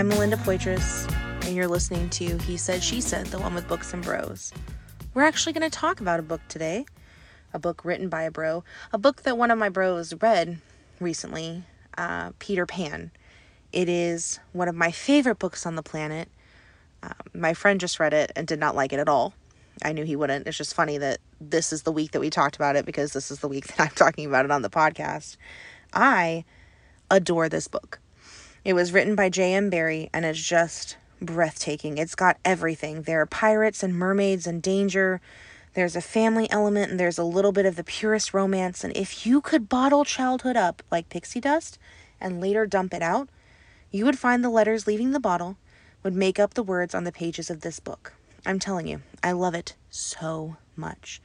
I'm Melinda Poitras, and you're listening to He Said, She Said, the one with books and bros. We're actually going to talk about a book today, a book written by a bro, a book that one of my bros read recently, uh, Peter Pan. It is one of my favorite books on the planet. Uh, my friend just read it and did not like it at all. I knew he wouldn't. It's just funny that this is the week that we talked about it because this is the week that I'm talking about it on the podcast. I adore this book. It was written by J.M. Barrie and it's just breathtaking. It's got everything. There are pirates and mermaids and danger. There's a family element and there's a little bit of the purest romance. And if you could bottle childhood up like pixie dust and later dump it out, you would find the letters leaving the bottle would make up the words on the pages of this book. I'm telling you, I love it so much.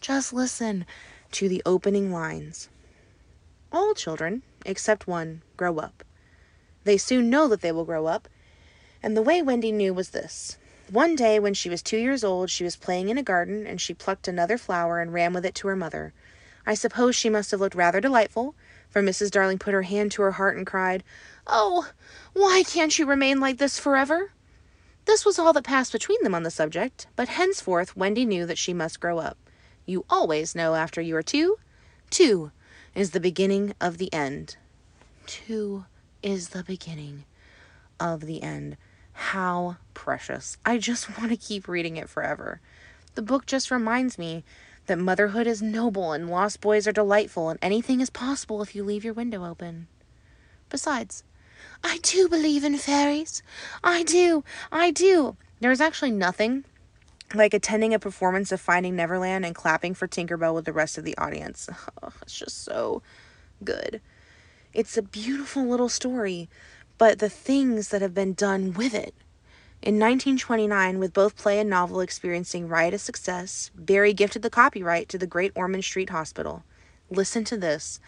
Just listen to the opening lines. All children, except one, grow up. They soon know that they will grow up and the way Wendy knew was this. One day, when she was two years old, she was playing in a garden, and she plucked another flower and ran with it to her mother. I suppose she must have looked rather delightful, for Mrs. Darling put her hand to her heart and cried, Oh, why can't you remain like this forever? This was all that passed between them on the subject, but henceforth Wendy knew that she must grow up. You always know after you are two. Two is the beginning of the end. Two is the beginning of the end. How precious. I just want to keep reading it forever. The book just reminds me that motherhood is noble and lost boys are delightful and anything is possible if you leave your window open. Besides, I do believe in fairies. I do. I do. There's actually nothing like attending a performance of Finding Neverland and clapping for Tinkerbell with the rest of the audience. Oh, it's just so good. It's a beautiful little story but the things that have been done with it. In 1929, with both play and novel experiencing riotous success, Barrie gifted the copyright to the Great Ormond Street Hospital. Listen to this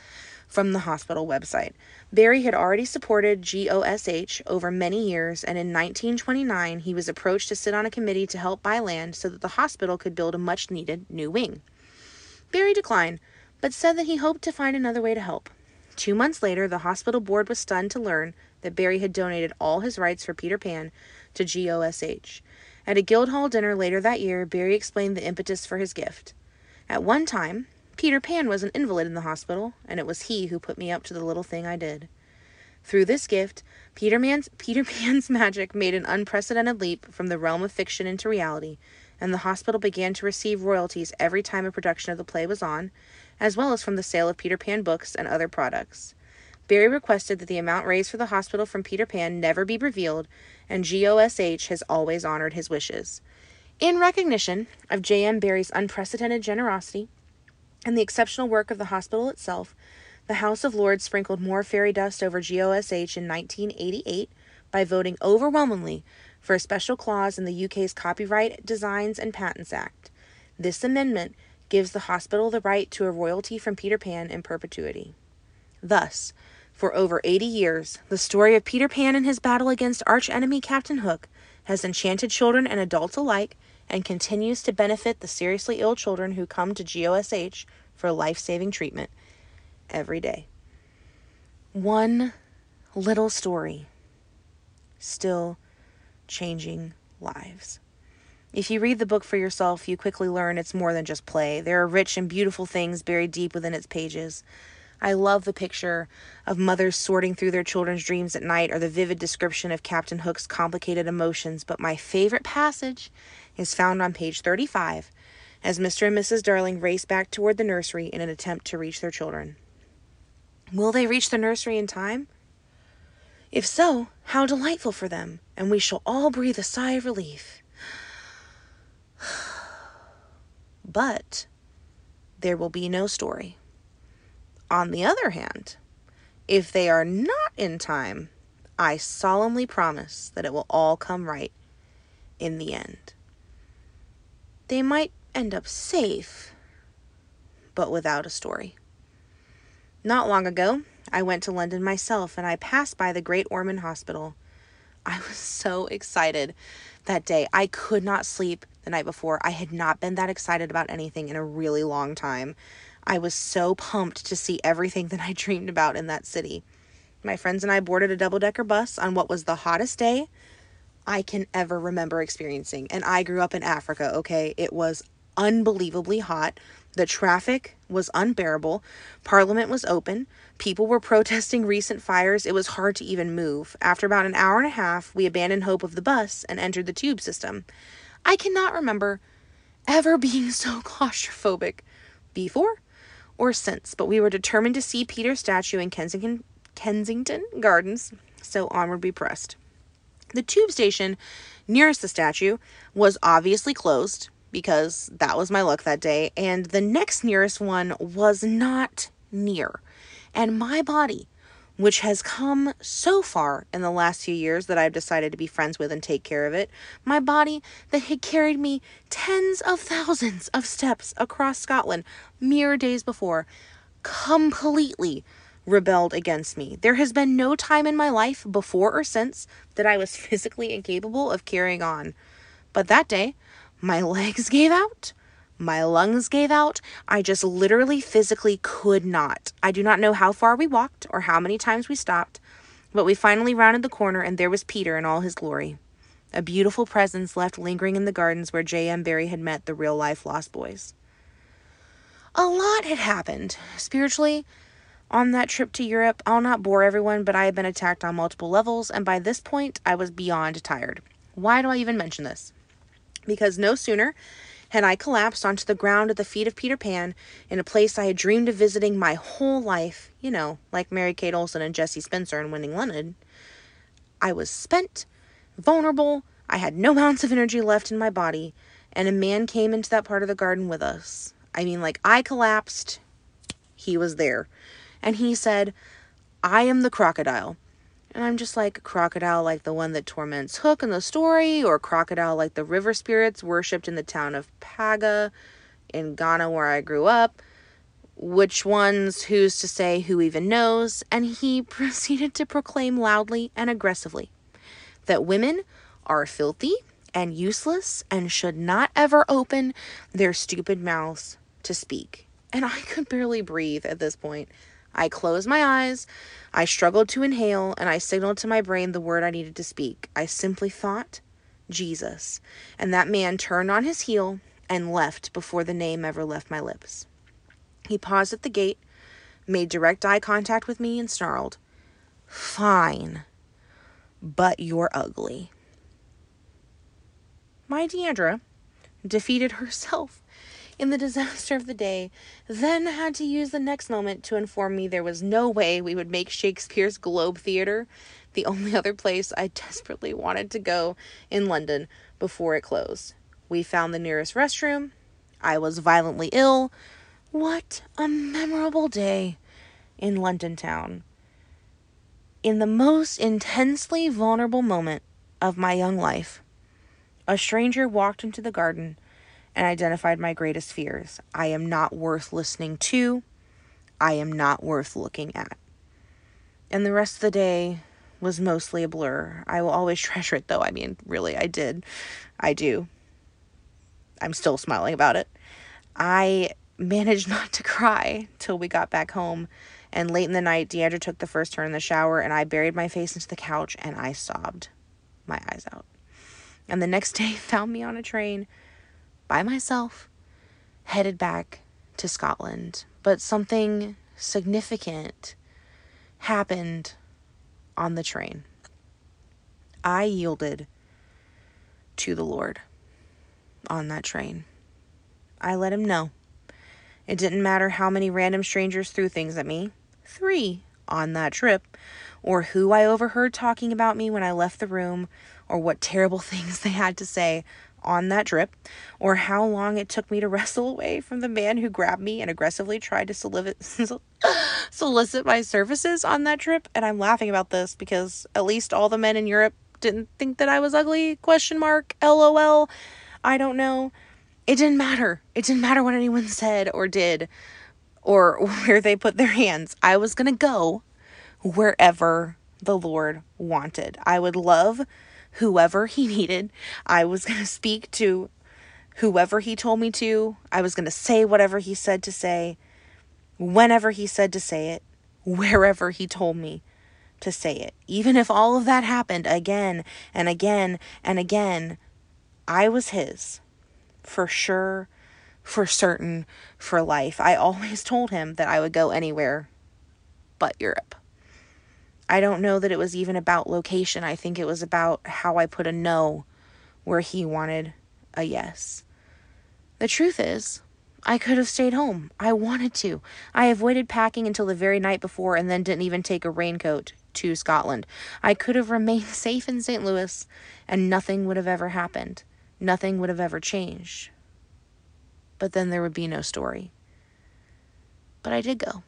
from the hospital website. Barrie had already supported GOSH over many years, and in 1929 he was approached to sit on a committee to help buy land so that the hospital could build a much needed new wing. Barrie declined, but said that he hoped to find another way to help. Two months later, the hospital board was stunned to learn that Barrie had donated all his rights for Peter Pan to GOSH. At a Guildhall dinner later that year, Barrie explained the impetus for his gift. At one time, Peter Pan was an invalid in the hospital, and it was he who put me up to the little thing I did. Through this gift, Peter, Man's, Peter Pan's magic made an unprecedented leap from the realm of fiction into reality, and the hospital began to receive royalties every time a production of the play was on, as well as from the sale of Peter Pan books and other products. Barrie requested that the amount raised for the hospital from Peter Pan never be revealed, and GOSH has always honored his wishes. In recognition of J.M. Barrie's unprecedented generosity and the exceptional work of the hospital itself, the House of Lords sprinkled more fairy dust over GOSH in 1988 by voting overwhelmingly for a special clause in the UK's Copyright Designs and Patents Act. This amendment gives the hospital the right to a royalty from Peter Pan in perpetuity. Thus, for over 80 years, the story of Peter Pan and his battle against archenemy Captain Hook has enchanted children and adults alike and continues to benefit the seriously ill children who come to GOSH for life saving treatment every day. One little story still changing lives. If you read the book for yourself, you quickly learn it's more than just play. There are rich and beautiful things buried deep within its pages. I love the picture of mothers sorting through their children's dreams at night or the vivid description of Captain Hook's complicated emotions, but my favorite passage is found on page 35 as Mr. and Mrs. Darling race back toward the nursery in an attempt to reach their children. Will they reach the nursery in time? If so, how delightful for them, and we shall all breathe a sigh of relief. but there will be no story. On the other hand, if they are not in time, I solemnly promise that it will all come right in the end. They might end up safe, but without a story. Not long ago, I went to London myself and I passed by the Great Ormond Hospital. I was so excited that day. I could not sleep the night before. I had not been that excited about anything in a really long time. I was so pumped to see everything that I dreamed about in that city. My friends and I boarded a double decker bus on what was the hottest day I can ever remember experiencing. And I grew up in Africa, okay? It was unbelievably hot. The traffic was unbearable. Parliament was open. People were protesting recent fires. It was hard to even move. After about an hour and a half, we abandoned hope of the bus and entered the tube system. I cannot remember ever being so claustrophobic before or since, but we were determined to see Peter's statue in Kensington, Kensington Gardens, so onward we pressed. The tube station nearest the statue was obviously closed because that was my luck that day, and the next nearest one was not near. And my body, which has come so far in the last few years that I've decided to be friends with and take care of it, my body that had carried me tens of thousands of steps across Scotland mere days before, completely rebelled against me. There has been no time in my life, before or since, that I was physically incapable of carrying on. But that day, my legs gave out. My lungs gave out. I just literally physically could not. I do not know how far we walked or how many times we stopped, but we finally rounded the corner and there was Peter in all his glory. A beautiful presence left lingering in the gardens where J.M. Barrie had met the real life Lost Boys. A lot had happened spiritually on that trip to Europe. I'll not bore everyone, but I had been attacked on multiple levels, and by this point, I was beyond tired. Why do I even mention this? Because no sooner had I collapsed onto the ground at the feet of Peter Pan in a place I had dreamed of visiting my whole life, you know, like Mary Kate Olsen and Jesse Spencer in Winning London. I was spent, vulnerable, I had no ounce of energy left in my body, and a man came into that part of the garden with us. I mean, like, I collapsed, he was there. And he said, I am the crocodile. And I'm just like, crocodile like the one that torments Hook in the story, or crocodile like the river spirits worshipped in the town of Paga in Ghana where I grew up. Which ones, who's to say, who even knows? And he proceeded to proclaim loudly and aggressively that women are filthy and useless and should not ever open their stupid mouths to speak. And I could barely breathe at this point. I closed my eyes, I struggled to inhale, and I signaled to my brain the word I needed to speak. I simply thought, Jesus. And that man turned on his heel and left before the name ever left my lips. He paused at the gate, made direct eye contact with me, and snarled, Fine, but you're ugly. My Deandra defeated herself in the disaster of the day, then had to use the next moment to inform me there was no way we would make Shakespeare's Globe Theatre the only other place I desperately wanted to go in London before it closed. We found the nearest restroom. I was violently ill. What a memorable day in London town. In the most intensely vulnerable moment of my young life, a stranger walked into the garden and identified my greatest fears. I am not worth listening to. I am not worth looking at. And the rest of the day was mostly a blur. I will always treasure it though. I mean, really, I did. I do. I'm still smiling about it. I managed not to cry till we got back home. And late in the night, Deandra took the first turn in the shower, and I buried my face into the couch and I sobbed my eyes out. And the next day found me on a train by myself, headed back to Scotland. But something significant happened on the train. I yielded to the Lord on that train. I let him know. It didn't matter how many random strangers threw things at me, three on that trip, or who I overheard talking about me when I left the room, or what terrible things they had to say on that trip, or how long it took me to wrestle away from the man who grabbed me and aggressively tried to solicit my services on that trip. And I'm laughing about this because at least all the men in Europe didn't think that I was ugly. Question mark. LOL. I don't know. It didn't matter. It didn't matter what anyone said or did or where they put their hands. I was going to go wherever the Lord wanted. I would love whoever he needed. I was going to speak to whoever he told me to. I was going to say whatever he said to say, whenever he said to say it, wherever he told me to say it. Even if all of that happened again and again and again, I was his. For sure, for certain, for life. I always told him that I would go anywhere but Europe. I don't know that it was even about location. I think it was about how I put a no where he wanted a yes. The truth is, I could have stayed home. I wanted to. I avoided packing until the very night before and then didn't even take a raincoat to Scotland. I could have remained safe in St. Louis and nothing would have ever happened. Nothing would have ever changed. But then there would be no story. But I did go.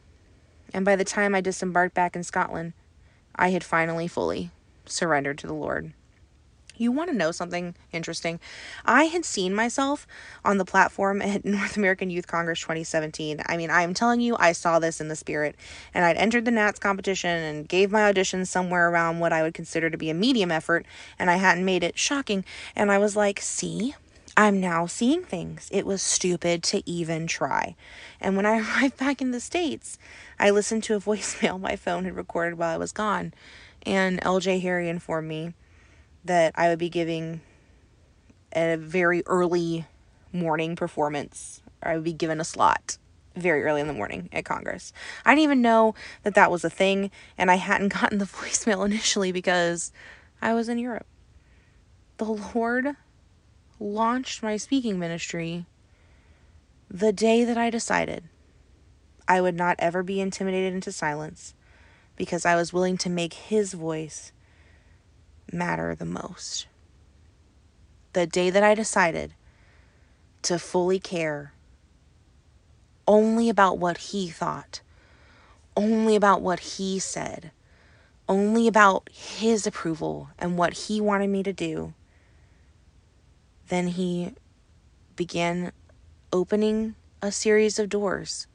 And by the time I disembarked back in Scotland, I had finally fully surrendered to the Lord. You want to know something interesting? I had seen myself on the platform at North American Youth Congress 2017. I mean, I'm telling you, I saw this in the spirit. And I'd entered the Nats competition and gave my audition somewhere around what I would consider to be a medium effort, and I hadn't made it shocking. And I was like, see, I'm now seeing things. It was stupid to even try. And when I arrived back in the States, I listened to a voicemail my phone had recorded while I was gone. And LJ Harry informed me that I would be giving a very early morning performance, or I would be given a slot very early in the morning at Congress. I didn't even know that that was a thing, and I hadn't gotten the voicemail initially because I was in Europe. The Lord launched my speaking ministry the day that I decided I would not ever be intimidated into silence because I was willing to make His voice matter the most. The day that I decided to fully care only about what he thought, only about what he said, only about his approval and what he wanted me to do, then he began opening a series of doors,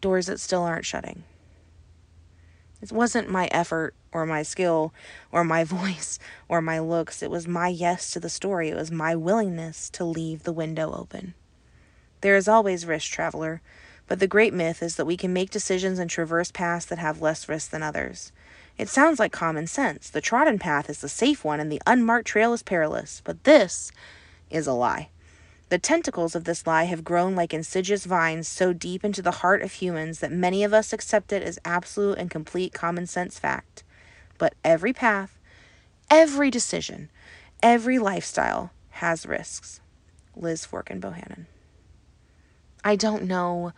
doors that still aren't shutting. It wasn't my effort or my skill or my voice or my looks. It was my yes to the story. It was my willingness to leave the window open. There is always risk, traveler, but the great myth is that we can make decisions and traverse paths that have less risk than others. It sounds like common sense. The trodden path is the safe one and the unmarked trail is perilous, but this is a lie. The tentacles of this lie have grown like insidious vines so deep into the heart of humans that many of us accept it as absolute and complete common sense fact. But every path, every decision, every lifestyle has risks. Liz Forkin Bohannon. I don't know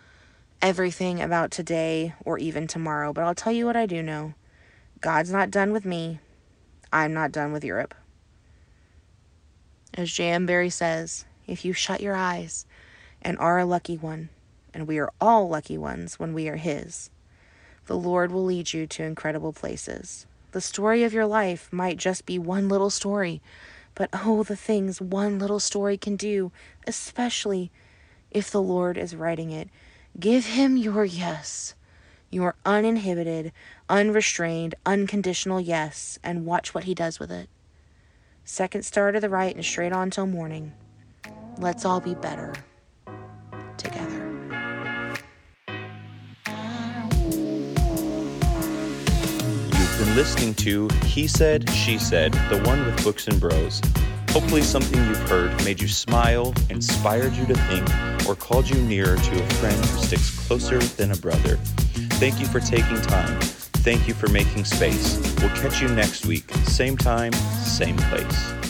everything about today or even tomorrow, but I'll tell you what I do know. God's not done with me. I'm not done with Europe. As J.M. Barrie says, if you shut your eyes and are a lucky one, and we are all lucky ones when we are His, the Lord will lead you to incredible places. The story of your life might just be one little story, but oh, the things one little story can do, especially if the Lord is writing it. Give Him your yes, your uninhibited, unrestrained, unconditional yes, and watch what He does with it. Second star to the right and straight on till morning. Let's all be better together. You've been listening to He Said, She Said, the one with Books and Bros. Hopefully, something you've heard made you smile, inspired you to think, or called you nearer to a friend who sticks closer than a brother. Thank you for taking time. Thank you for making space. We'll catch you next week, same time, same place.